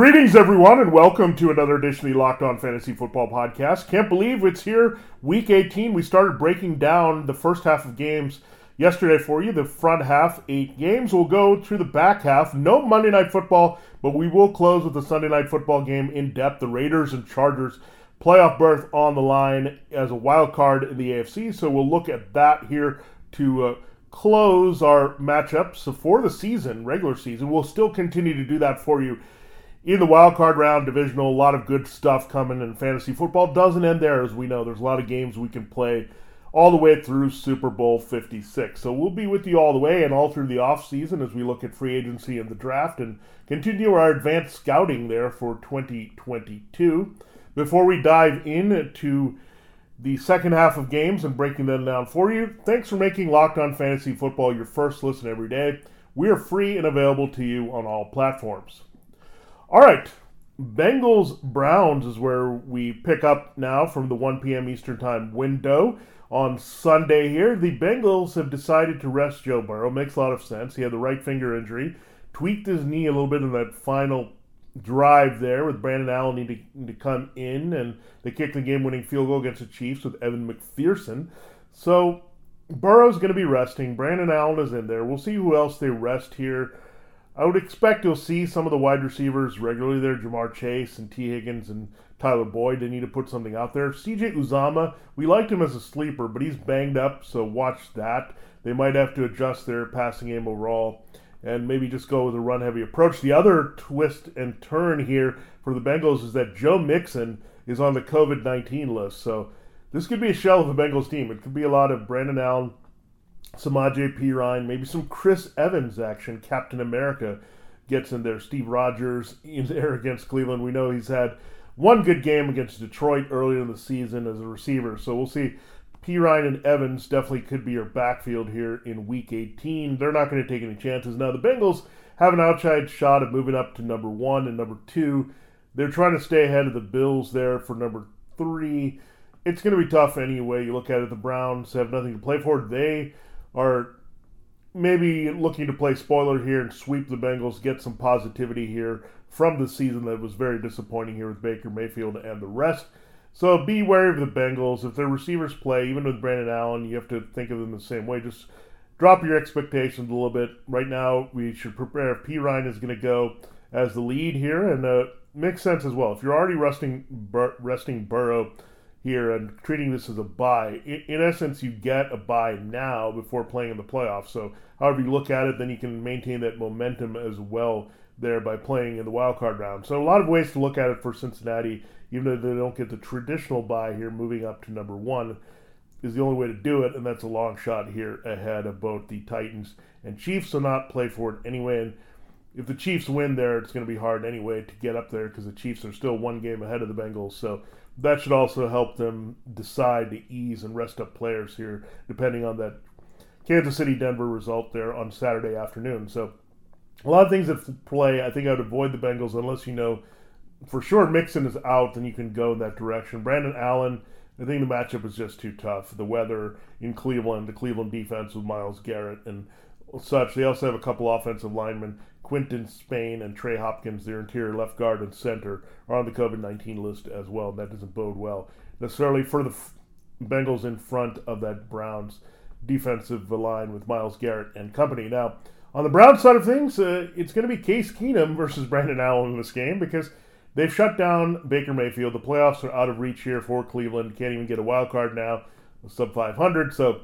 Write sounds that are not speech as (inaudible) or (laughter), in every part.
Greetings, everyone, and welcome to another edition of the Locked On Fantasy Football Podcast. Can't believe it's here, week 18. We started breaking down the first half of games yesterday for you. The front half, eight games. We'll go through the back half. No Monday Night Football, but we will close with the Sunday Night Football game in depth. The Raiders and Chargers playoff berth on the line as a wild card in the AFC. So we'll look at that here to uh, close our matchups for the season, regular season. We'll still continue to do that for you in the wild card round divisional a lot of good stuff coming and fantasy football. Doesn't end there as we know. There's a lot of games we can play all the way through super bowl 56 so we'll be with you all the way and all through the off season as we look at free agency and the draft and continue our advanced scouting there for 2022 before we dive into the second half of games and breaking them down for you thanks for making locked on fantasy football your first listen every day. We are free and available to you on all platforms all right. Bengals Browns is where we pick up now from the 1 p.m. Eastern Time window on Sunday here. The Bengals have decided to rest Joe Burrow. Makes a lot of sense. He had the right finger injury, tweaked his knee a little bit in that final drive there with Brandon Allen needing to, come in, and they kicked the game winning field goal against the Chiefs with Evan McPherson. So Burrow's going to be resting. Brandon Allen is in there. We'll see who else they rest here. I would expect you'll see some of the wide receivers regularly there, Ja'Marr Chase and Tee Higgins and Tyler Boyd. They need to put something out there. CJ Uzomah, we liked him as a sleeper, but he's banged up, so watch that. They might have to adjust their passing game overall and maybe just go with a run heavy approach. The other twist and turn here for the Bengals is that Joe Mixon is on the COVID 19 list. So this could be a shell of the Bengals team. It could be a lot of Brandon Allen, Samaje Perine, maybe some Chris Evans action. Captain America gets in there. Steve Rogers in there against Cleveland. We know he's had one good game against Detroit earlier in the season as a receiver. So we'll see. Perine and Evans definitely could be your backfield here in Week 18. They're not going to take any chances. Now the Bengals have an outside shot of moving up to number one and number two. They're trying to stay ahead of the Bills there for number three. It's going to be tough anyway. You look at it, the Browns have nothing to play for. They are maybe looking to play spoiler here and sweep the Bengals, get some positivity here from the season that was very disappointing here with Baker Mayfield and the rest. So be wary of the Bengals. If their receivers play, even with Brandon Allen, you have to think of them the same way. Just drop your expectations a little bit. Right now, we should prepare if Perine is going to go as the lead here, and uh, makes sense as well. If you're already resting, Bur- resting Burrow, here and treating this as a buy. In, in, essence, you get a buy now before playing in the playoffs. So, however you look at it, then you can maintain that momentum as well there by playing in the wild card round. So, a lot of ways to look at it for Cincinnati, even though they don't get the traditional buy here, moving up to number one is the only way to do it, and that's a long shot here ahead of both the Titans and Chiefs. So, not play for it anyway. And if the Chiefs win there, it's going to be hard anyway to get up there because the Chiefs are still one game ahead of the Bengals. So that should also help them decide to ease and rest up players here, depending on that Kansas City Denver result there on Saturday afternoon. So a lot of things that play. I think I would avoid the Bengals unless you know for sure Mixon is out, then you can go in that direction. Brandon Allen. I think the matchup is just too tough. The weather in Cleveland, the Cleveland defense with Myles Garrett and such. They also have a couple offensive linemen Quinton Spain and Trey Hopkins, their interior left guard and center, are on the COVID 19 list as well. And That doesn't bode well necessarily for the Bengals in front of that Browns defensive line with Myles Garrett and company. Now, on the Browns side of things, uh, it's going to be Case Keenum versus Brandon Allen in this game because they've shut down Baker Mayfield. The playoffs are out of reach here for Cleveland. Can't even get a wild card now, sub 500. So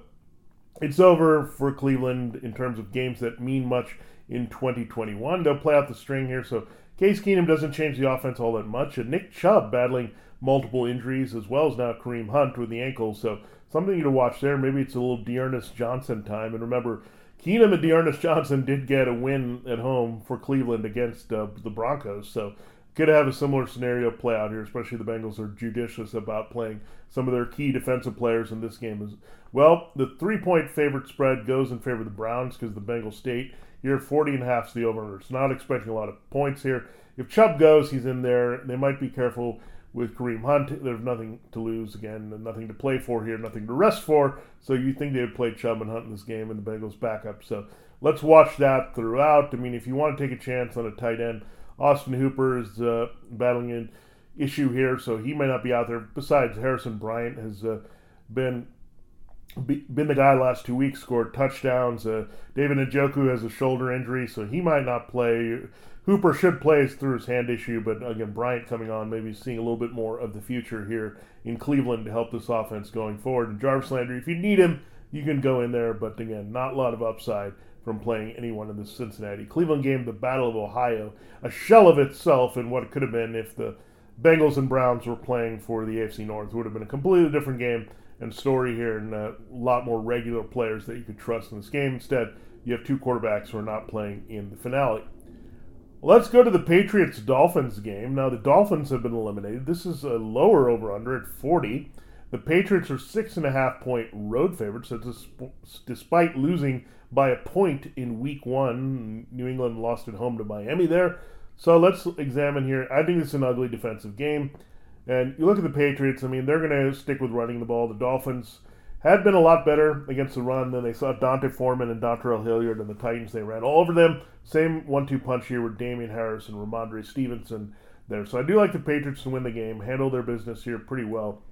it's over for Cleveland in terms of games that mean much in 2021. They'll play out the string here, so Case Keenum doesn't change the offense all that much. And Nick Chubb battling multiple injuries as well as now Kareem Hunt with the ankle, so something to watch there. Maybe it's a little D'Ernest Johnson time. And remember, Keenum and D'Ernest Johnson did get a win at home for Cleveland against uh, the Broncos, so could have a similar scenario play out here, especially the Bengals are judicious about playing some of their key defensive players in this game as well. The three point favorite spread goes in favor of the Browns because the Bengals State here 40 and a half is the over. It's not expecting a lot of points here. If Chubb goes, he's in there. They might be careful with Kareem Hunt. There's nothing to lose again, nothing to play for here, nothing to rest for. So you think they would play Chubb and Hunt in this game, and the Bengals backup. So let's watch that throughout. I mean, if you want to take a chance on a tight end, Austin Hooper is uh, battling an issue here, so he may not be out there. Besides, Harrison Bryant has uh, been been the guy last two weeks, scored touchdowns. Uh, David Njoku has a shoulder injury, so he might not play. Hooper should play through his hand issue, but again, Bryant coming on, maybe seeing a little bit more of the future here in Cleveland to help this offense going forward. And Jarvis Landry, if you need him, you can go in there, but again, not a lot of upside from playing anyone in the Cincinnati Cleveland game, the Battle of Ohio, a shell of itself and what it could have been if the Bengals and Browns were playing for the AFC North. It would have been a completely different game and story here, and a lot more regular players that you could trust in this game. Instead, you have two quarterbacks who are not playing in the finale. Let's go to the Patriots Dolphins game. Now, the Dolphins have been eliminated. This is a lower over under at 40. The Patriots are six and a half point road favorites. So despite losing by a point in week one. New England lost at home to Miami there. So let's examine here. I think it's an ugly defensive game. And you look at the Patriots, I mean, they're going to stick with running the ball. The Dolphins had been a lot better against the run than they saw D'Onta Foreman and Dontrell Hilliard and the Titans. They ran all over them. Same one two punch here with Damien Harris and Rhamondre Stevenson there. So I do like the Patriots to win the game, handle their business here pretty well.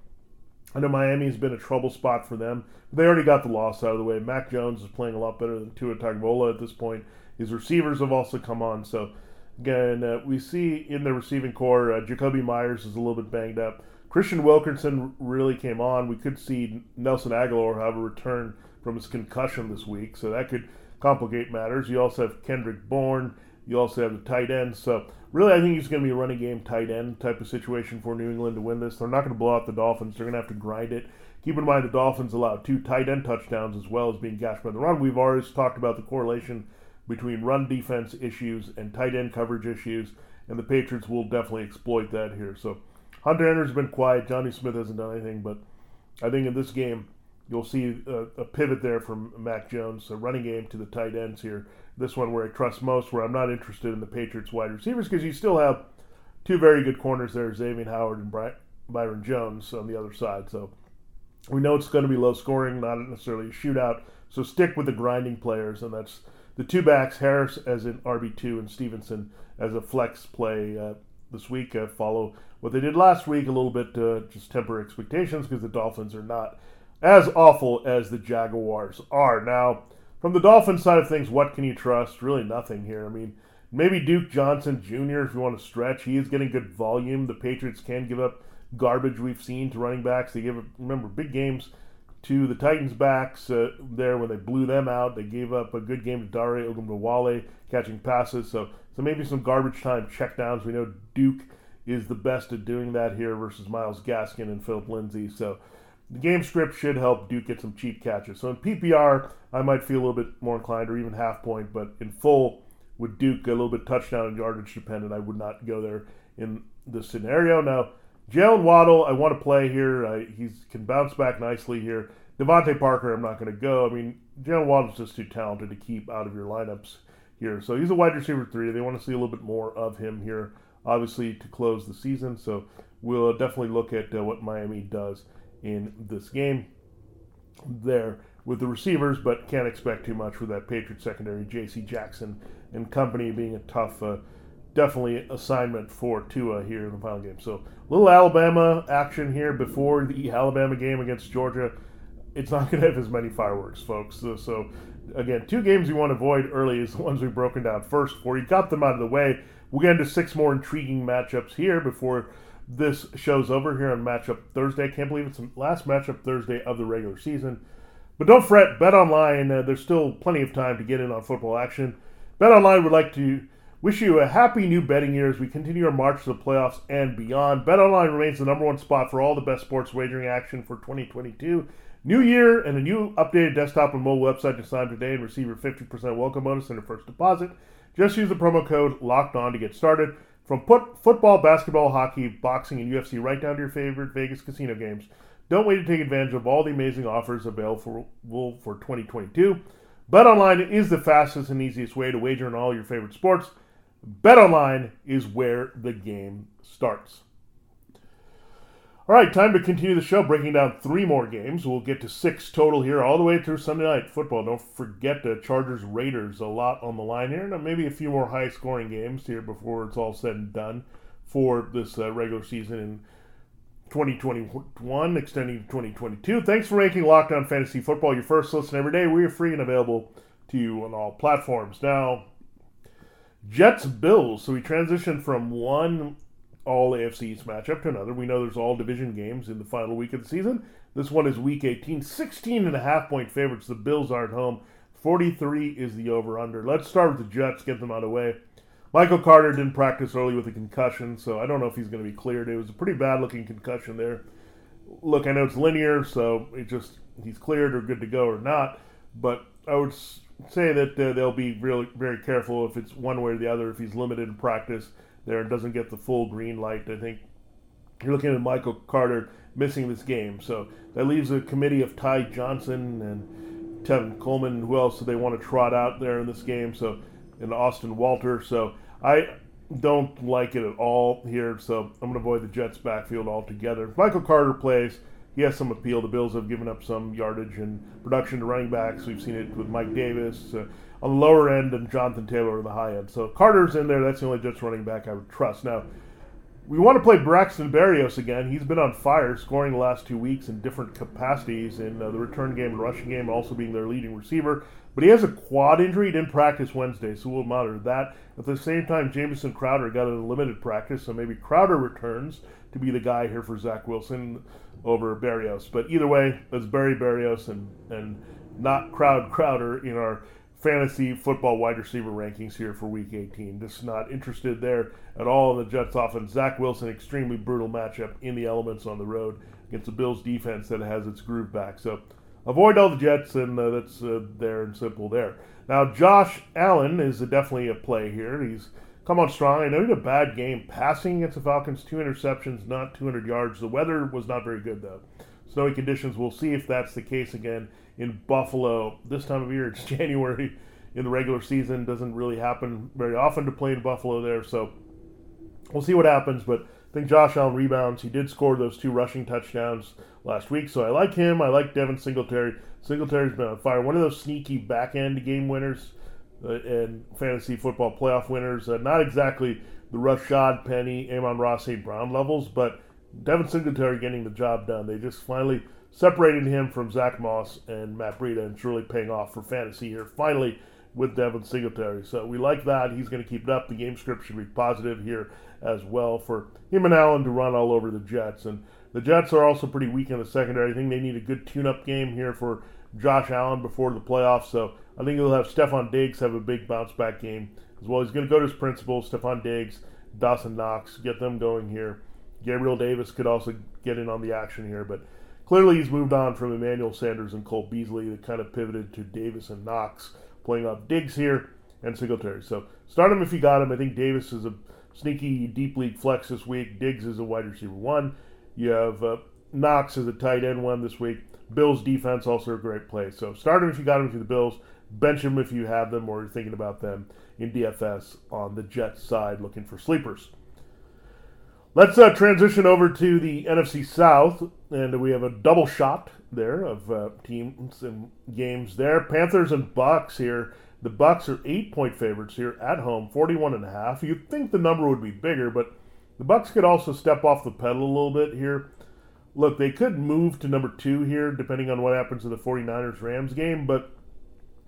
I know Miami's been a trouble spot for them. They already got the loss out of the way. Mac Jones is playing a lot better than Tua Tagovailoa at this point. His receivers have also come on. So again, uh, we see in the receiving core, uh, Jakobi Meyers is a little bit banged up. Kristian Wilkerson really came on. We could see Nelson Agholor have a return from his concussion this week, so that could complicate matters. You also have Kendrick Bourne. You also have the tight end. So really, I think it's going to be a running game tight end type of situation for New England to win this. They're not going to blow out the Dolphins. They're going to have to grind it. Keep in mind the Dolphins allowed two tight end touchdowns as well as being gashed by the run. We've always talked about the correlation between run defense issues and tight end coverage issues, and the Patriots will definitely exploit that here. So Hunter Henry's been quiet. Jonnu Smith hasn't done anything, but I think in this game you'll see a, a pivot there from Mac Jones, a running game to the tight ends here. This one where I trust most, where I'm not interested in the Patriots wide receivers because you still have two very good corners there, Xavien Howard and Byron Jones on the other side. So we know it's going to be low scoring, not necessarily a shootout. So stick with the grinding players, and that's the two backs, Harris as an RB2 and Stevenson as a flex play uh, this week. Uh, follow what they did last week a little bit, uh, just temper expectations because the Dolphins are not as awful as the Jaguars are. Now, from the Dolphins side of things, what can you trust? Really nothing here. I mean, maybe Duke Johnson Jr., if you want to stretch, he is getting good volume. The Patriots can give up garbage we've seen to running backs. They give, remember, big games to the Titans backs uh, there when they blew them out. They gave up a good game to Dare Ogunbowale catching passes. So, so maybe some garbage time checkdowns. We know Duke is the best at doing that here versus Myles Gaskin and Philip Lindsay. So the game script should help Duke get some cheap catches. So in PPR, I might feel a little bit more inclined or even half point, but in full, with Duke a little bit touchdown and yardage dependent, I would not go there in this scenario. Now, Jaylen Waddle, I want to play here. he can bounce back nicely here. DeVante Parker, I'm not going to go. I mean, Jaylen Waddle's just too talented to keep out of your lineups here. So he's a wide receiver three. They want to see a little bit more of him here, obviously, to close the season. So we'll definitely look at uh, what Miami does in this game there with the receivers, but can't expect too much with that Patriot secondary. J.C. Jackson and company being a tough, uh, definitely assignment for Tua here in the final game. So little Alabama action here before the Alabama game against Georgia. It's not (laughs) going to have as many fireworks, folks. So, so, again, two games you want to avoid early is the ones we've broken down first. For you got them out of the way, we'll get into six more intriguing matchups here before this show's over here on Matchup Thursday. I can't believe it's the last Matchup Thursday of the regular season. But don't fret, Bet Online, uh, there's still plenty of time to get in on football action. Bet Online would like to wish you a happy new betting year as we continue our march to the playoffs and beyond. Bet Online remains the number one spot for all the best sports wagering action for 2022. New year and a new updated desktop and mobile website to sign today and receive your 50% welcome bonus and your first deposit. Just use the promo code LOCKED ON to get started. From put, football, basketball, hockey, boxing, and UFC right down to your favorite Vegas casino games, don't wait to take advantage of all the amazing offers available for, for 2022. BetOnline is the fastest and easiest way to wager on all your favorite sports. BetOnline is where the game starts. All right, time to continue the show, breaking down three more games. We'll get to six total here, all the way through Sunday night football. Don't forget the Chargers Raiders, a lot on the line here, and maybe a few more high scoring games here before it's all said and done for this uh, regular season in 2021, extending to 2022. Thanks for making Locked On Fantasy Football your first listen every day. We are free and available to you on all platforms. Now, Jets Bills. So we transitioned from one all AFC matchup to another. We know there's all division games in the final week of the season. This one is week 18. 16 and a half point favorites. The Bills aren't home. 43 is the over under. Let's start with the Jets, get them out of the way. Michael Carter didn't practice early with a concussion, so I don't know if he's going to be cleared. It was a pretty bad looking concussion there. Look, I know it's linear, so it just he's cleared or good to go or not. But I would say that uh, they'll be really very careful if it's one way or the other. If he's limited in practice, there and doesn't get the full green light. I think you're looking at Michael Carter missing this game. So that leaves a committee of Ty Johnson and Tevin Coleman. Who else do they want to trot out there in this game? So and Austin Walter. So I don't like it at all here. So I'm going to avoid the Jets backfield altogether. Michael Carter plays. He has some appeal. The Bills have given up some yardage and production to running backs. We've seen it with Mike Davis. Uh, on the lower end and Jonathan Taylor on the high end. So Carter's in there. That's the only Jets running back I would trust. Now, we want to play Braxton Berrios again. He's been on fire, scoring the last two weeks in different capacities in uh, the return game and rushing game, also being their leading receiver. But he has a quad injury. He didn't practice Wednesday, so we'll monitor that. At the same time, Jamison Crowder got a limited practice, so maybe Crowder returns to be the guy here for Zach Wilson over Berrios. But either way, it's Barry Berrios and, and not Crowd Crowder in our fantasy football wide receiver rankings here for week 18. Just not interested there at all in the Jets offense. Zach Wilson, extremely brutal matchup in the elements on the road against the Bills defense that has its groove back. So avoid all the Jets, and uh, that's uh, there and simple there. Now, Josh Allen is definitely a play here. He's come on strong. I know he had a bad game passing against the Falcons, two interceptions, not 200 yards. The weather was not very good, though. Snowy conditions. We'll see if that's the case again in Buffalo. This time of year, it's (laughs) January in the regular season. Doesn't really happen very often to play in Buffalo there. So we'll see what happens. But I think Josh Allen rebounds. He did score those two rushing touchdowns last week. So I like him. I like Devin Singletary. Singletary's been on fire. One of those sneaky back end game winners and fantasy football playoff winners. Uh, not exactly the Rashad Penny, Amon-Ra St. Brown levels, but Devin Singletary getting the job done. They just finally separated him from Zach Moss and Matt Breida, and really paying off for fantasy here. Finally, with Devin Singletary. So we like that. He's going to keep it up. The game script should be positive here as well for him and Allen to run all over the Jets. And the Jets are also pretty weak in the secondary. I think they need a good tune up game here for Josh Allen before the playoffs. So I think he'll have Stefon Diggs have a big bounce back game as well. He's going to go to his principals, Stefon Diggs, Dawson Knox, get them going here. Gabriel Davis could also get in on the action here, but clearly he's moved on from Emmanuel Sanders and Cole Beasley that kind of pivoted to Davis and Knox playing off Diggs here and Singletary. So start him if you got him. I think Davis is a sneaky deep league flex this week. Diggs is a wide receiver one. You have uh, Knox as a tight end one this week. Bills defense also a great play. So start him if you got him for the Bills. Bench him if you have them or you're thinking about them in DFS on the Jets side looking for sleepers. Let's uh, transition over to the NFC South, and we have a double shot there of uh, teams and games there. Panthers and Bucs here. The Bucs are eight point favorites here at home, 41 and a half. You'd think the number would be bigger, but the Bucs could also step off the pedal a little bit here. Look, they could move to number two here, depending on what happens to the 49ers Rams game, but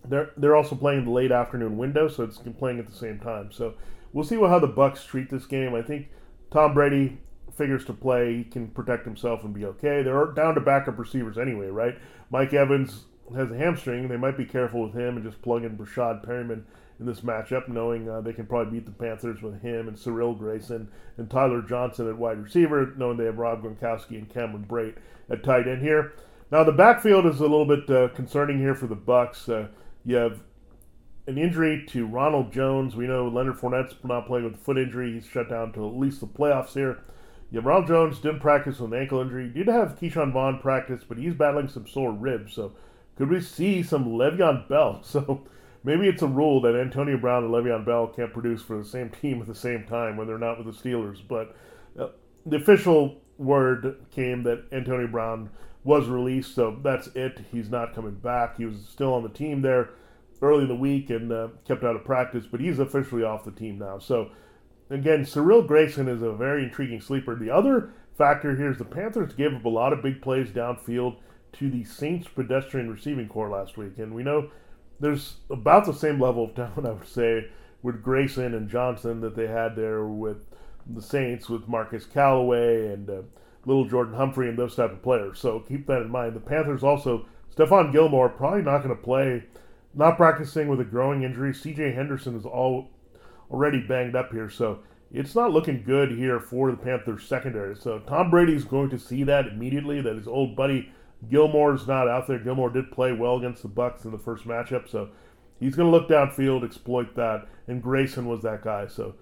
they're they're also playing the late afternoon window, so it's playing at the same time. So we'll see how the Bucs treat this game. I think Tom Brady figures to play. He can protect himself and be okay. They're down to backup receivers anyway, right? Mike Evans has a hamstring. They might be careful with him and just plug in Breshad Perriman in this matchup, knowing uh, they can probably beat the Panthers with him and Cyril Grayson and Tyler Johnson at wide receiver, knowing they have Rob Gronkowski and Cameron Brate at tight end here. Now the backfield is a little bit uh, concerning here for the Bucs. Uh, you have an injury to Ronald Jones. We know Leonard Fournette's not playing with a foot injury. He's shut down to at least the playoffs here. Yeah, Ronald Jones didn't practice with an ankle injury. Did have Ke'Shawn Vaughn practice, but he's battling some sore ribs. So could we see some Le'Veon Bell? (laughs) So maybe it's a rule that Antonio Brown and Le'Veon Bell can't produce for the same team at the same time when they're not with the Steelers. But uh, the official word came that Antonio Brown was released, so that's it. He's not coming back. He was still on the team there early in the week and uh, kept out of practice, but he's officially off the team now. So again, Cyril Grayson is a very intriguing sleeper. The other factor here is the Panthers gave up a lot of big plays downfield to the Saints pedestrian receiving corps last week, and we know there's about the same level of talent, (laughs) I would say, with Grayson and Johnson that they had there with the Saints with Marquez Callaway and uh, Lil'Jordan Humphrey and those type of players. So keep that in mind. The Panthers also Stephon Gilmore probably not going to play, not practicing with a growing injury. C.J. Henderson is all already banged up here, so it's not looking good here for the Panthers secondary. So Tom Brady's going to see that immediately that his old buddy Gilmore's not out there. Gilmore did play well against the Bucs in the first matchup, so he's going to look downfield, exploit that, and Grayson was that guy. So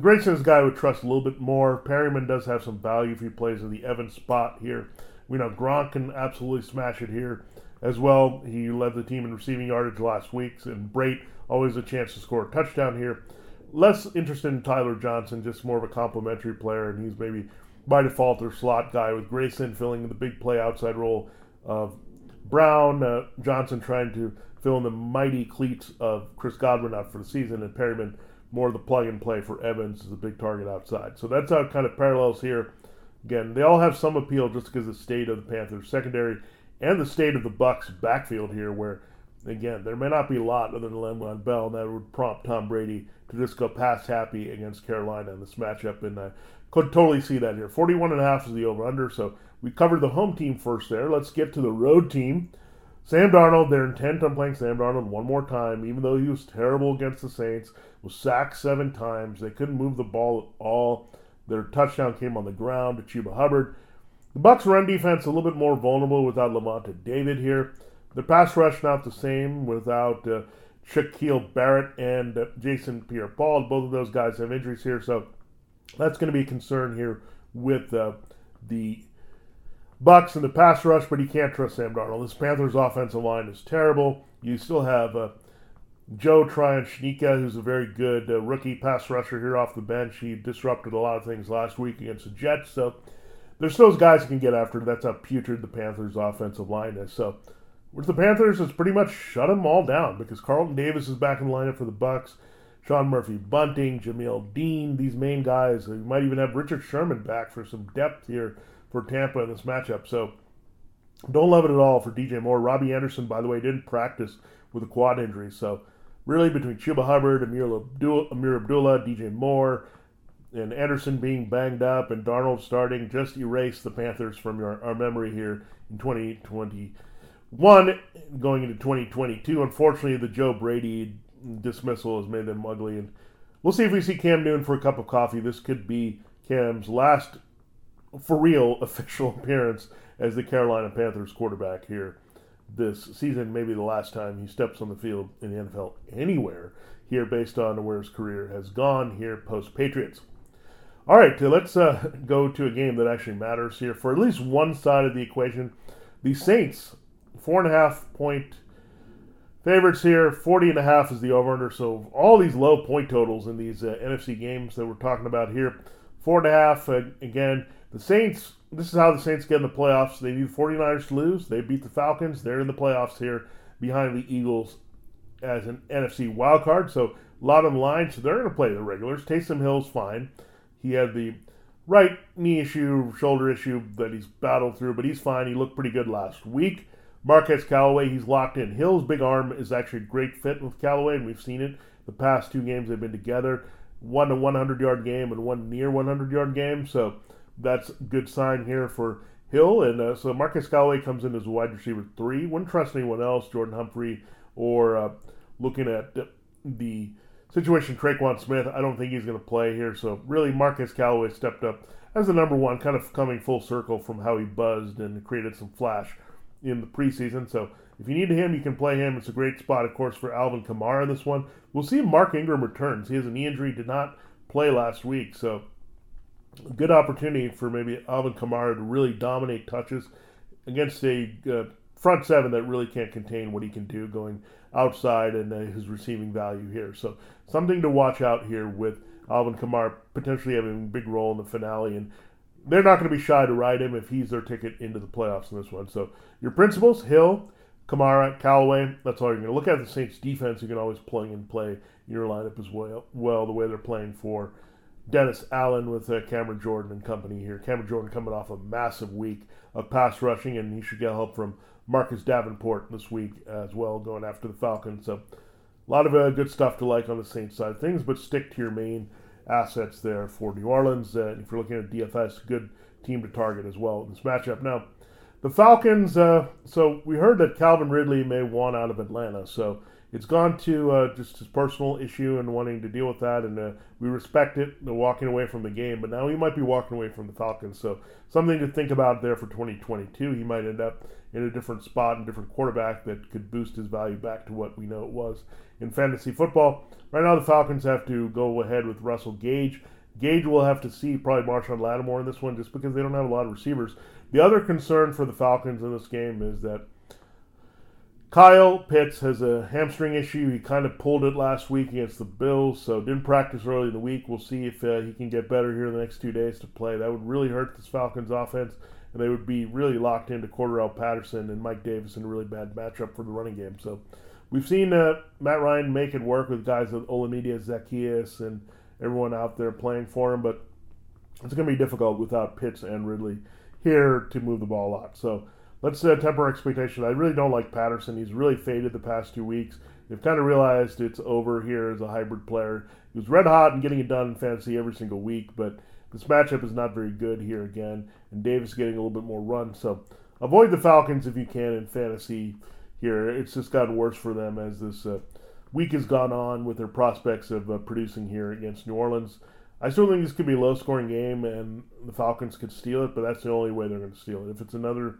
Grayson's guy I would trust a little bit more. Perriman does have some value if he plays in the Evans spot here. We know Gronk can absolutely smash it here as well. He led the team in receiving yardage last week, and Brate always a chance to score a touchdown here. Less interested in Tyler Johnson, just more of a complimentary player, and he's maybe by default their slot guy with Grayson filling the big play outside role of Brown, uh, Johnson trying to fill in the mighty cleats of Chris Godwin out for the season, and Perriman more of the plug and play for Evans as a big target outside. So that's how it kind of parallels here. Again, they all have some appeal just because of the state of the Panthers secondary and the state of the Bucs backfield here, where again there may not be a lot other than Le'Veon Bell and that would prompt Tom Brady to just go pass happy against Carolina in this matchup, and I could totally see that here. 41 and a half is the over under, so we covered the home team first there. Let's get to the road team. Sam Darnold, they're intent on playing Sam Darnold one more time, even though he was terrible against the Saints, was sacked seven times. They couldn't move the ball at all. Their touchdown came on the ground to Chuba Hubbard. The Bucs' run defense a little bit more vulnerable without Lavonte David here. The pass rush not the same without uh, Shaquille Barrett and uh, Jason Pierre-Paul. Both of those guys have injuries here, so that's going to be a concern here with uh, the Bucs and the pass rush, but he can't trust Sam Darnold. This Panthers offensive line is terrible. You still have uh, Joe Tryon-Shoyinka, who's a very good uh, rookie pass rusher here off the bench. He disrupted a lot of things last week against the Jets. So there's those guys who can get after. That's how putrid the Panthers offensive line is. So with the Panthers, it's pretty much shut them all down because Carlton Davis is back in the lineup for the Bucs. Sean Murphy Bunting, Jamel Dean, these main guys. You might even have Richard Sherman back for some depth here for Tampa in this matchup. So don't love it at all for DJ Moore. Robbie Anderson, by the way, didn't practice with a quad injury. So really between Chuba Hubbard, Ameer Abdullah, Ameer Abdullah, DJ Moore, and Anderson being banged up and Darnold starting, just erase the Panthers from your, our memory here in 2021 going into 2022. Unfortunately, the Joe Brady dismissal has made them ugly. And we'll see if we see Cam Newton for a cup of coffee. This could be Cam's last for real (laughs) official appearance as the Carolina Panthers quarterback here this season. Maybe the last time he steps on the field in the NFL anywhere here, based on where his career has gone here post Patriots. All right, let's uh, (laughs) go to a game that actually matters here for at least one side of the equation. The Saints, four and a half point favorites here. 40 and a half is the over under. So all these low point totals in these uh, NFC games that we're talking about here. Four and a half, uh, again, the Saints, this is how the Saints get in the playoffs. They need the 49ers to lose. They beat the Falcons. They're in the playoffs here behind the Eagles as an NFC wild card. So a lot on the line. So they're going to play the regulars. Taysom Hill's fine. He had the right knee issue, shoulder issue that he's battled through, but he's fine. He looked pretty good last week. Marquez Callaway, he's locked in. Hill's big arm is actually a great fit with Callaway, and we've seen it the past two games they've been together. One to 100 yard game and one near 100 yard game. So that's a good sign here for Hill. And uh, so Marquez Callaway comes in as wide receiver three. Wouldn't trust anyone else, Jordan Humphrey, or uh, looking at the situation Tre'Quan Smith. I don't think he's going to play here. So really, Marquez Callaway stepped up as the number one, kind of coming full circle from how he buzzed and created some flash in the preseason. So if you need him, you can play him. It's a great spot, of course, for Alvin Kamara in this one. We'll see if Mark Ingram returns. He has a knee injury, did not play last week, so good opportunity for maybe Alvin Kamara to really dominate touches against a uh, front seven that really can't contain what he can do going outside and uh, his receiving value here. So something to watch out here with Alvin Kamara potentially having a big role in the finale and they're not going to be shy to ride him if he's their ticket into the playoffs in this one. So your principals, Hill, Kamara, Callaway, that's all you're going to look at. The Saints defense, you can always plug and play your lineup as well, well the way they're playing for Dennis Allen with uh, Cameron Jordan and company here. Cameron Jordan coming off a massive week of pass rushing, and he should get help from Marcus Davenport this week as well, going after the Falcons. So a lot of uh, good stuff to like on the Saints side of things, but stick to your main assets there for New Orleans. Uh, if you're looking at DFS, good team to target as well in this matchup. Now, the Falcons, uh, so we heard that Calvin Ridley may want out of Atlanta. So it's gone to uh, just his personal issue and wanting to deal with that, and uh, we respect it. Walking away from the game, but now he might be walking away from the Falcons. So something to think about there for 2022. He might end up in a different spot and different quarterback that could boost his value back to what we know it was in fantasy football. Right now, the Falcons have to go ahead with Russell Gage. Gage will have to see probably Marshon Lattimore in this one just because they don't have a lot of receivers. The other concern for the Falcons in this game is that Kyle Pitts has a hamstring issue. He kind of pulled it last week against the Bills, so didn't practice early in the week. We'll see if uh, he can get better here in the next two days to play. That would really hurt this Falcons offense, and they would be really locked into Cordarrelle Patterson and Mike Davis in a really bad matchup for the running game. So we've seen uh, Matt Ryan make it work with guys like Olamide, Zaccheaus, and everyone out there playing for him, but it's going to be difficult without Pitts and Ridley here to move the ball a lot. So let's uh, temper expectations. I really don't like Patterson. He's really faded the past two weeks. They've kind of realized it's over here as a hybrid player. He was red hot and getting it done in fantasy every single week, but this matchup is not very good here again, and Davis getting a little bit more run. So avoid the Falcons if you can in fantasy here. It's just gotten worse for them as this uh, week has gone on with their prospects of uh, producing here against New Orleans. I still think this could be a low scoring game and the Falcons could steal it, but that's the only way they're going to steal it. If it's another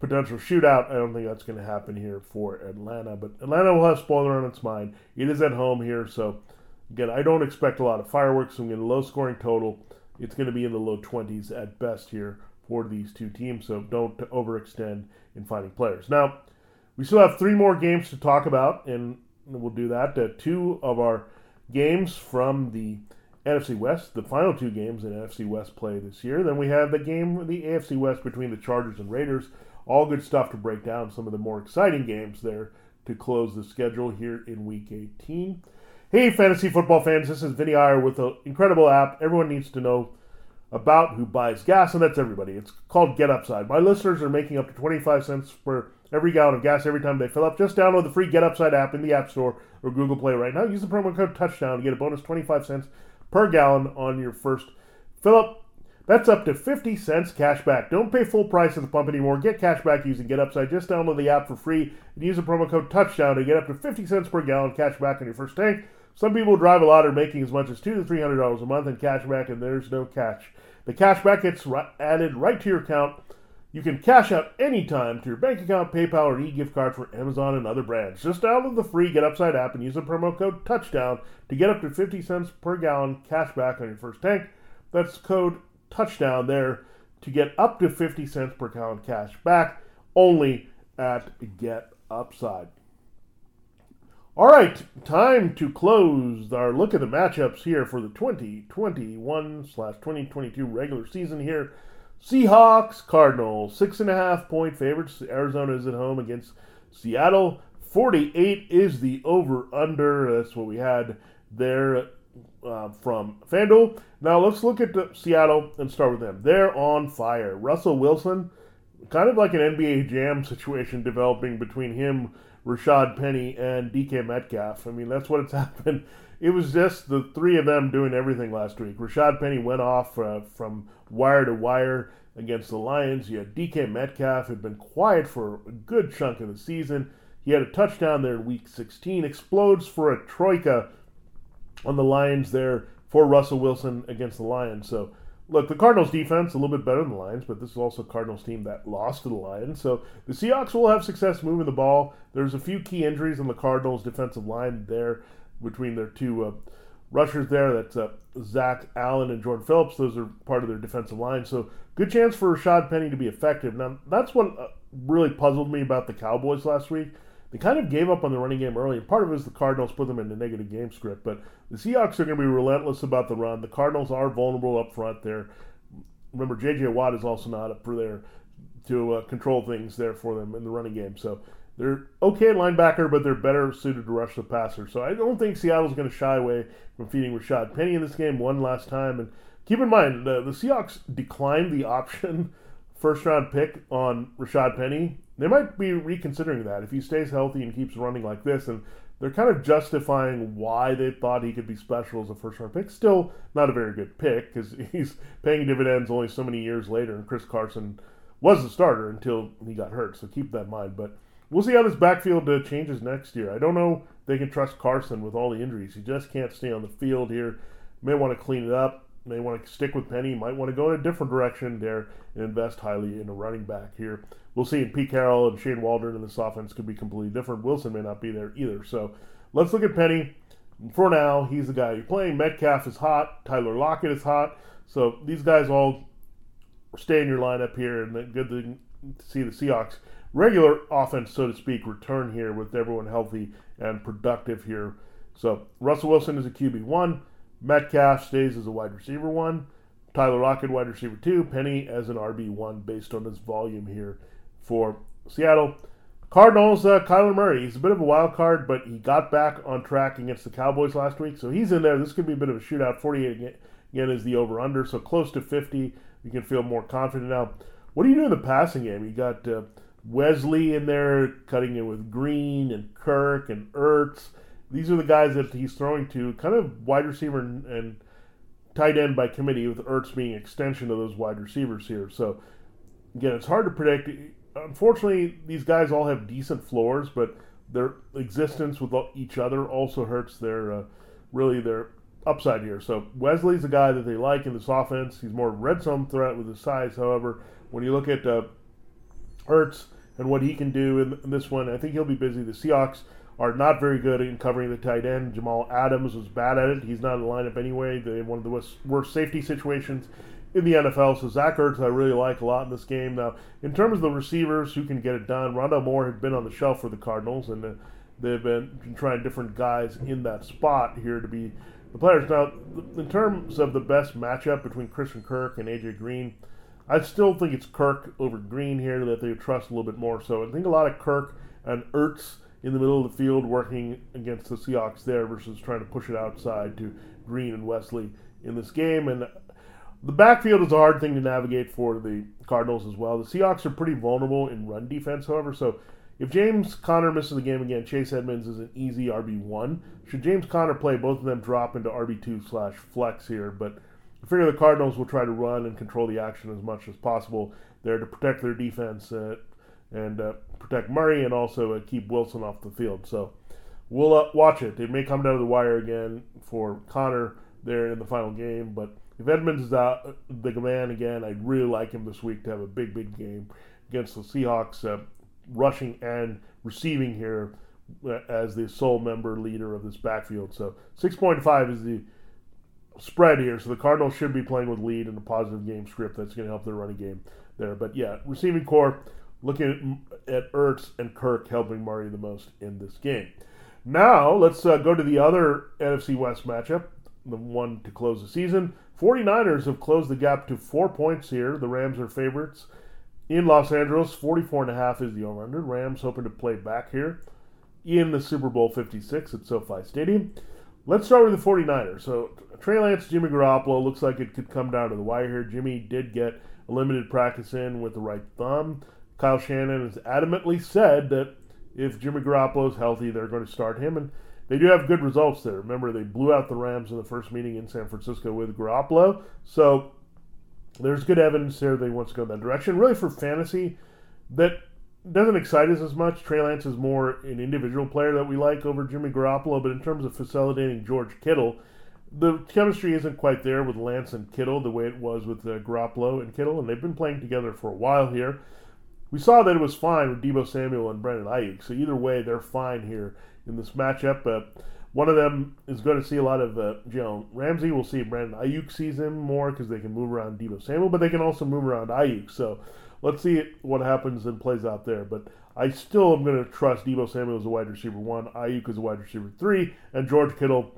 potential shootout. I don't think that's going to happen here for Atlanta, but Atlanta will have spoiler on its mind. It is at home here, so again, I don't expect a lot of fireworks. I'm getting a low scoring total. It's going to be in the low 20s at best here for these two teams, so don't overextend in finding players. Now, we still have three more games to talk about, and we'll do that. Uh, two of our games from the NFC West, the final two games in NFC West play this year. Then we have the game, the AFC West between the Chargers and Raiders. All good stuff to break down some of the more exciting games there to close the schedule here in Week 18. Hey, fantasy football fans, this is Vinnie Iyer with an incredible app everyone needs to know about who buys gas, and that's everybody. It's called Get Upside. My listeners are making up to 25 cents for every gallon of gas every time they fill up. Just download the free Get Upside app in the App Store or Google Play right now. Use the promo code Touchdown to get a bonus 25 cents per gallon on your first fill up. That's up to 50 cents cash back. Don't pay full price at the pump anymore. Get cash back using Get Upside. Just download the app for free and use the promo code Touchdown to get up to 50 cents per gallon cash back on your first tank. Some people drive a lot are making as much as two to three hundred dollars a month in cash back, and there's no catch. The cash back gets added right to your account. You can cash out anytime to your bank account, PayPal, or e-gift card for Amazon and other brands. Just download the free Get Upside app and use the promo code Touchdown to get up to 50 cents per gallon cash back on your first tank. That's code Touchdown there to get up to 50 cents per gallon cash back only at Get Upside. All right, time to close our look at the matchups here for the 2021 slash 2022 regular season here. Seahawks, Cardinals, six and a half point favorites. Arizona is at home against Seattle. 48 is the over under. That's what we had there uh, from FanDuel. Now let's look at Seattle and start with them. They're on fire. Russell Wilson, kind of like an NBA Jam situation developing between him, Rashad Penny, and DK Metcalf. I mean, that's what it's (laughs) happened. It was just the three of them doing everything last week. Rashad Penny went off uh, from wire to wire against the Lions. You had DK Metcalf, had been quiet for a good chunk of the season. He had a touchdown there in week 16, explodes for a troika on the Lions there for Russell Wilson against the Lions. So look, the Cardinals defense a little bit better than the Lions, but this is also a Cardinals team that lost to the Lions. So the Seahawks will have success moving the ball. There's a few key injuries on the Cardinals defensive line there between their two uh, rushers there. That's uh, Zach Allen and Jordan Phillips. Those are part of their defensive line. So good chance for Rashad Penny to be effective. Now that's what uh, really puzzled me about the Cowboys last week. They kind of gave up on the running game early, and part of it is the Cardinals put them in the negative game script. But the Seahawks are going to be relentless about the run. The Cardinals are vulnerable up front there. Remember, J.J. Watt is also not up for there to uh, control things there for them in the running game. So they're okay at linebacker, but they're better suited to rush the passer. So I don't think Seattle's going to shy away from feeding Rashad Penny in this game one last time. And keep in mind, the, the Seahawks declined the option first round pick on Rashad Penny they might be reconsidering that if he stays healthy and keeps running like this. And they're kind of justifying why they thought he could be special as a first round pick. Still not a very good pick because (laughs) he's paying dividends only so many years later. And Chris Carson was the starter until he got hurt. So keep that in mind. But we'll see how this backfield uh, changes next year. I don't know they can trust Carson with all the injuries. He just can't stay on the field here. May want to clean it up. May want to stick with Penny. Might want to go in a different direction there and invest highly in a running back here we'll see. And Pete Carroll and Shane Waldron in this offense could be completely different. Wilson may not be there either. So let's look at Penny. For now, he's the guy you're playing. Metcalf is hot. Tyler Lockett is hot. So these guys all stay in your lineup here, and good to see the Seahawks regular offense, so to speak, return here with everyone healthy and productive here. So Russell Wilson is a QB one. Metcalf stays as a wide receiver one. Tyler Lockett, wide receiver two. Penny as an RB one based on his volume here for Seattle. Cardinals, uh, Kyler Murray. He's a bit of a wild card, but he got back on track against the Cowboys last week, so he's in there. This could be a bit of a shootout. 48 again is the over under, so close to 50. You can feel more confident now. What do you do in the passing game? You got uh, Wesley in there cutting in with Green and Kirk and Ertz. These are the guys that he's throwing to, kind of wide receiver and, and tight end by committee, with Ertz being extension of those wide receivers here. So again, it's hard to predict unfortunately, these guys all have decent floors, but their existence with each other also hurts their uh, really their upside here. So Wesley's a guy that they like in this offense. He's more red zone threat with his size. However, when you look at uh, Ertz and what he can do in, in this one, I think he'll be busy. The Seahawks are not very good in covering the tight end. Jamal Adams was bad at it. He's not in the lineup anyway. They have one of the worst, safety situations in the NFL. So Zach Ertz, I really like a lot in this game. Now, in terms of the receivers who can get it done, Rondale Moore had been on the shelf for the Cardinals, and uh, they've been trying different guys in that spot here to be the players. Now, in terms of the best matchup between Christian Kirk and AJ Green, I still think it's Kirk over Green here that they trust a little bit more. So I think a lot of Kirk and Ertz in the middle of the field working against the Seahawks there versus trying to push it outside to Green and Wesley in this game. And the backfield is a hard thing to navigate for the Cardinals as well. The Seahawks are pretty vulnerable in run defense, however. So if James Conner misses the game again, Chase Edmonds is an easy RB one. Should James Conner play, both of them drop into RB two slash flex here. But I figure the Cardinals will try to run and control the action as much as possible there to protect their defense uh, and uh, protect Murray and also uh, keep Wilson off the field. So we'll uh, watch it. It may come down to the wire again for Conner there in the final game, but if Edmonds is out, the man again, I'd really like him this week to have a big, big game against the Seahawks, uh, rushing and receiving here uh, as the sole member leader of this backfield. So 6.5 is the spread here. So the Cardinals should be playing with lead in a positive game script that's going to help their running game there. But yeah, receiving core, looking at, at Ertz and Kirk helping Murray the most in this game. Now let's uh, go to the other NFC West matchup, the one to close the season. 49ers have closed the gap to four points here. The Rams are favorites in Los Angeles. 44 and a half is the over-under. Rams hoping to play back here in the Super Bowl 56 at SoFi Stadium. Let's start with the 49ers. So Trey Lance, Jimmy Garoppolo looks like it could come down to the wire here. Jimmy did get a limited practice in with the right thumb. Kyle Shanahan has adamantly said that if Jimmy Garoppolo is healthy, they're going to start him. And they do have good results there. Remember, they blew out the Rams in the first meeting in San Francisco with Garoppolo. So there's good evidence there they want to go that direction. Really, for fantasy, that doesn't excite us as much. Trey Lance is more an individual player that we like over Jimmy Garoppolo, but in terms of facilitating George Kittle, the chemistry isn't quite there with Lance and Kittle the way it was with uh, Garoppolo and Kittle, and they've been playing together for a while here. We saw that it was fine with Deebo Samuel and Brandon Aiyuk, so either way, they're fine here in this matchup. Uh, one of them is going to see a lot of uh, Jalen Ramsey. We'll see Brandon Aiyuk sees him more because they can move around Deebo Samuel, but they can also move around Aiyuk. So let's see what happens and plays out there. But I still am going to trust Deebo Samuel as a wide receiver one, Aiyuk as a wide receiver three, and George Kittle.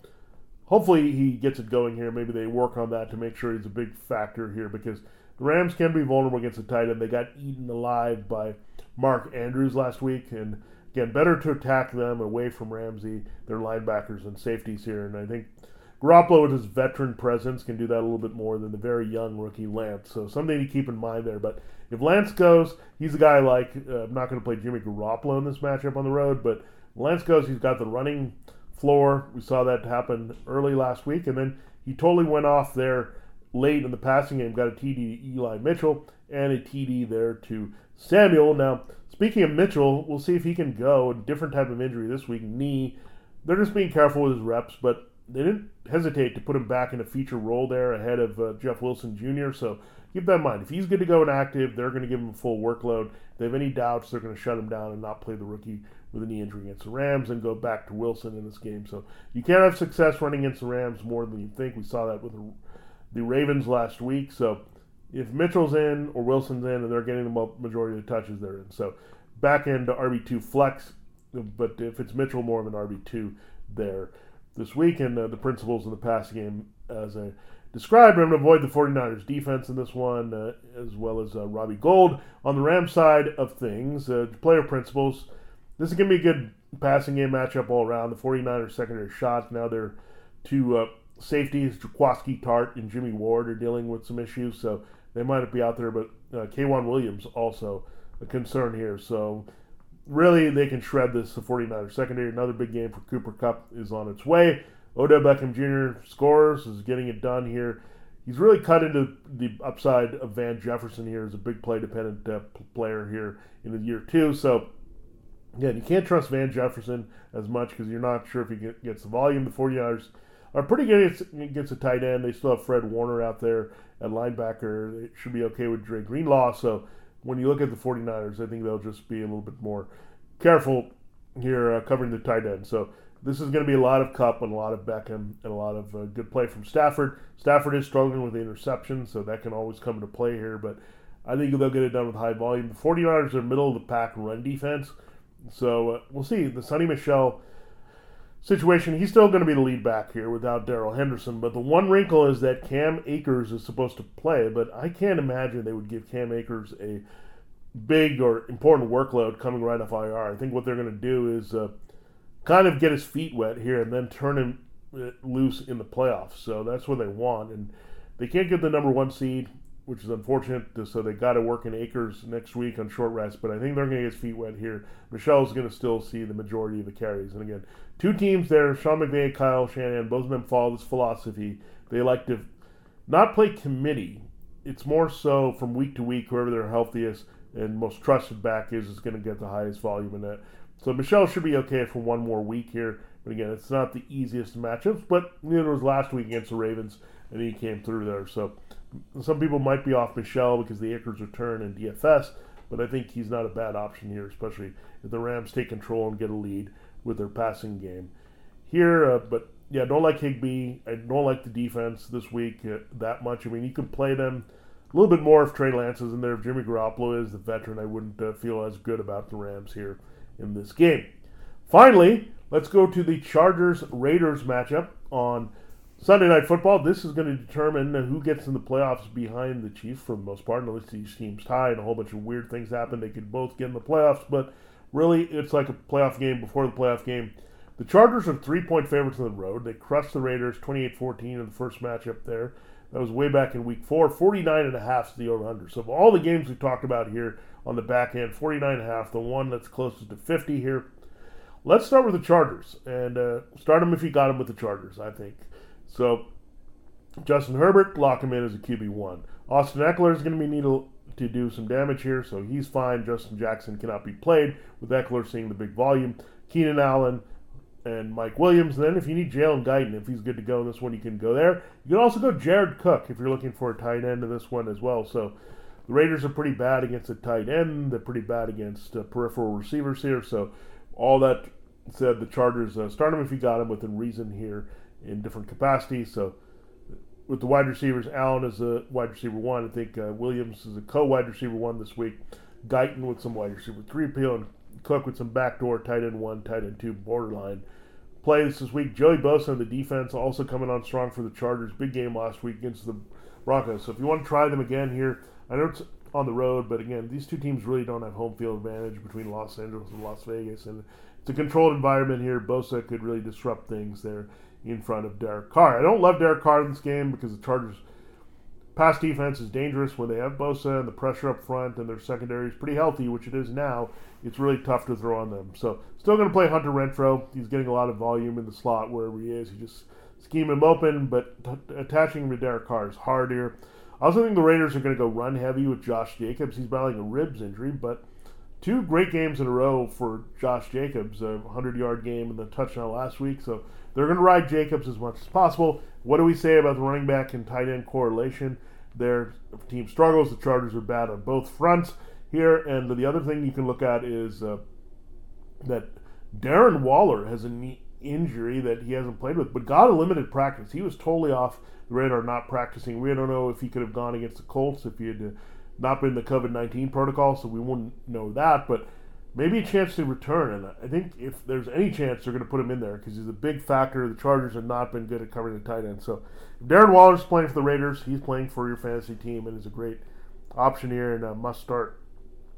Hopefully he gets it going here. Maybe they work on that to make sure he's a big factor here because the Rams can be vulnerable against the tight end. They got eaten alive by Mark Andrews last week, and Again, better to attack them away from Ramsey, their linebackers and safeties here. And I think Garoppolo, with his veteran presence, can do that a little bit more than the very young rookie Lance. So something to keep in mind there. But if Lance goes, he's a guy like uh, I'm not going to play Jimmy Garoppolo in this matchup on the road, but Lance goes, he's got the running floor. We saw that happen early last week, and then he totally went off there late in the passing game. Got a TD to Eli Mitchell and a TD there to Samuel. Now Speaking of Mitchell, we'll see if he can go. A different type of injury this week, knee. They're just being careful with his reps, but they didn't hesitate to put him back in a feature role there ahead of uh, Jeff Wilson Jr. So keep that in mind. If he's good to go and active, they're going to give him a full workload. If they have any doubts, they're going to shut him down and not play the rookie with a knee injury against the Rams and go back to Wilson in this game. So you can't have success running against the Rams more than you think. We saw that with the Ravens last week. So if Mitchell's in or Wilson's in and they're getting the majority of the touches, they're in. So back end RB2 flex, but if it's Mitchell, more of an RB2 there this week. And uh, the principles in the passing game, as I described, I'm going to avoid the 49ers defense in this one, uh, as well as uh, Robbie Gould. On the Rams side of things, uh, player principles, this is going to be a good passing game matchup all around. The 49ers secondary shots, now they're two safeties, Jaquiski Tartt and Jimmy Ward, are dealing with some issues, so they might not be out there, but uh, K'Waun Williams also a concern here. So really, they can shred this. The 49ers secondary. Another big game for Cooper Kupp is on its way. Odell Beckham Jr. scores, is getting it done here. He's really cut into the upside of Van Jefferson here as a big play dependent uh, player here in the year two. So, again, you can't trust Van Jefferson as much because you're not sure if he gets the volume. The 49ers are pretty good against a tight end. They still have Fred Warner out there at linebacker. They should be okay with Dre Greenlaw. So when you look at the 49ers, I think they'll just be a little bit more careful here uh, covering the tight end. So this is going to be a lot of Kupp and a lot of Beckham and a lot of uh, good play from Stafford. Stafford is struggling with the interception, so that can always come into play here. But I think they'll get it done with high volume. The 49ers are middle of the pack run defense. So uh, we'll see. The Sony Michel situation, he's still going to be the lead back here without Darrell Henderson. But the one wrinkle is that Cam Akers is supposed to play, but I can't imagine they would give Cam Akers a big or important workload coming right off IR. I think what they're going to do is uh, kind of get his feet wet here and then turn him uh, loose in the playoffs. So that's what they want. And they can't get the number one seed which is unfortunate. So they got to work in Akers next week on short rest, but I think they're going to get feet wet here. Michel's going to still see the majority of the carries. And again, two teams there, Sean McVay, Kyle Shanahan, both of them follow this philosophy. They like to not play committee. It's more so from week to week, whoever their healthiest and most trusted back is is going to get the highest volume in that. So Michel should be okay for one more week here. But again, it's not the easiest matchups, but neither was last week against the Ravens, and he came through there. So some people might be off Michel because the Akers return and DFS, but I think he's not a bad option here, especially if the Rams take control and get a lead with their passing game. Here, uh, but yeah, don't like Higbee. I don't like the defense this week uh, that much. I mean, you can play them a little bit more if Trey Lance is in there. If Jimmy Garoppolo is the veteran, I wouldn't uh, feel as good about the Rams here in this game. Finally, let's go to the Chargers Raiders matchup on Sunday Night Football, this is going to determine who gets in the playoffs behind the Chiefs for the most part. Unless these teams tie and a whole bunch of weird things happen, they could both get in the playoffs. But really, it's like a playoff game before the playoff game. The Chargers are three point favorites on the road. They crushed the Raiders 28 14 in the first matchup there. That was way back in week four. 49 and a half is the over under. So, of all the games we talked about here on the back end, 49 and a half, the one that's closest to 50 here. Let's start with the Chargers and uh, start them if you got them with the Chargers, I think. So Justin Herbert, lock him in as a QB one. Austin Ekeler is going to be needed to do some damage here, so he's fine. Justin Jackson cannot be played with Ekeler seeing the big volume. Keenan Allen, and Mike Williams. And then if you need Jalen Guyton, if he's good to go in this one, you can go there. You can also go Jared Cook if you're looking for a tight end in this one as well. So the Raiders are pretty bad against a tight end. They're pretty bad against uh, peripheral receivers here. So all that said, the Chargers uh, start him if you got him within reason here in different capacities. So with the wide receivers, Allen is a wide receiver one. I think uh, Williams is a co-wide receiver one this week. Guyton with some wide receiver three appeal, and Cook with some backdoor tight end one, tight end two borderline plays this week. Joey Bosa on the defense also coming on strong for the Chargers. Big game last week against the Broncos. So if you want to try them again here, I know it's on the road, but again, these two teams really don't have home field advantage between Los Angeles and Las Vegas, and it's a controlled environment here. Bosa could really disrupt things there in front of Derek Carr. I don't love Derek Carr in this game because the Chargers' pass defense is dangerous when they have Bosa and the pressure up front, and their secondary is pretty healthy, which it is now. It's really tough to throw on them. So, still going to play Hunter Renfrow. He's getting a lot of volume in the slot wherever he is. You just scheme him open, but t- attaching him to Derek Carr is harder. I also think the Raiders are going to go run heavy with Josh Jacobs. He's battling a ribs injury, but two great games in a row for Josh Jacobs a 100 yard game and the touchdown last week. So they're going to ride Jacobs as much as possible. What do we say about the running back and tight end correlation? Their team struggles. The Chargers are bad on both fronts here. And the other thing you can look at is uh, that Darren Waller has a knee injury that he hasn't played with, but got a limited practice. He was totally off the radar, not practicing. We don't know if he could have gone against the Colts if he had uh, not been the COVID 19 protocol, so we wouldn't know that. But maybe a chance to return. And I think if there's any chance, they're going to put him in there because he's a big factor. The Chargers have not been good at covering the tight end. So if Darren Waller's playing for the Raiders, he's playing for your fantasy team and is a great option here and a must start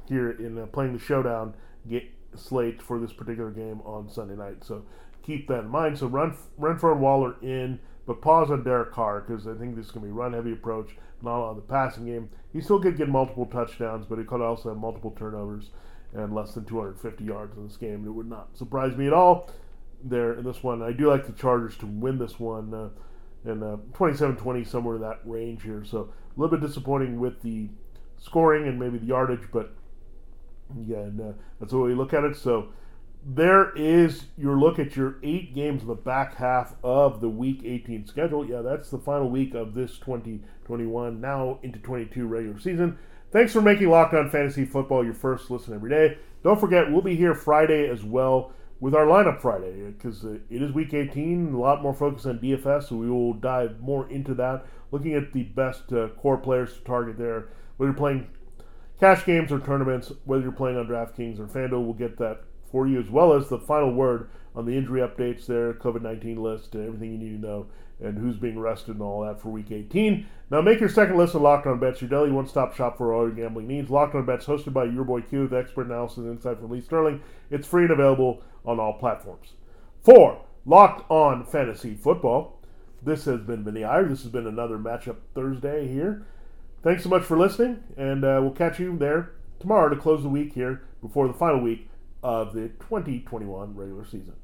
here in uh, playing the showdown get slate for this particular game on Sunday night. So keep that in mind. So run Renfrow and Waller in, but pause on Derek Carr because I think this is going to be run heavy approach, not on the passing game. He still could get multiple touchdowns, but he could also have multiple turnovers and less than 250 yards in this game. It would not surprise me at all there in this one. I do like the Chargers to win this one uh, in uh, 27-20, somewhere in that range here. So a little bit disappointing with the scoring and maybe the yardage, but yeah, uh, that's the way we look at it. So there is your look at your eight games in the back half of the Week 18 schedule. Yeah, that's the final week of this 2021, now into 22 regular season. Thanks for making Locked On Fantasy Football your first listen every day. Don't forget, we'll be here Friday as well with our lineup Friday because uh, it is Week 18, a lot more focus on DFS, so we will dive more into that, looking at the best uh, core players to target there. Whether you're playing cash games or tournaments, whether you're playing on DraftKings or FanDuel, we'll get that for you as well as the final word on the injury updates there, COVID 19 list, everything you need to know and who's being rested and all that for Week 18. Now, make your second listen Locked On Bets, your daily one-stop shop for all your gambling needs. Locked On Bets, hosted by your boy Q, with expert analysis and insight from Lee Sterling. It's free and available on all platforms. Four, Locked On Fantasy Football. This has been Vinnie Iyer. This has been another Matchup Thursday here. Thanks so much for listening, and uh, we'll catch you there tomorrow to close the week here before the final week of the 2021 regular season.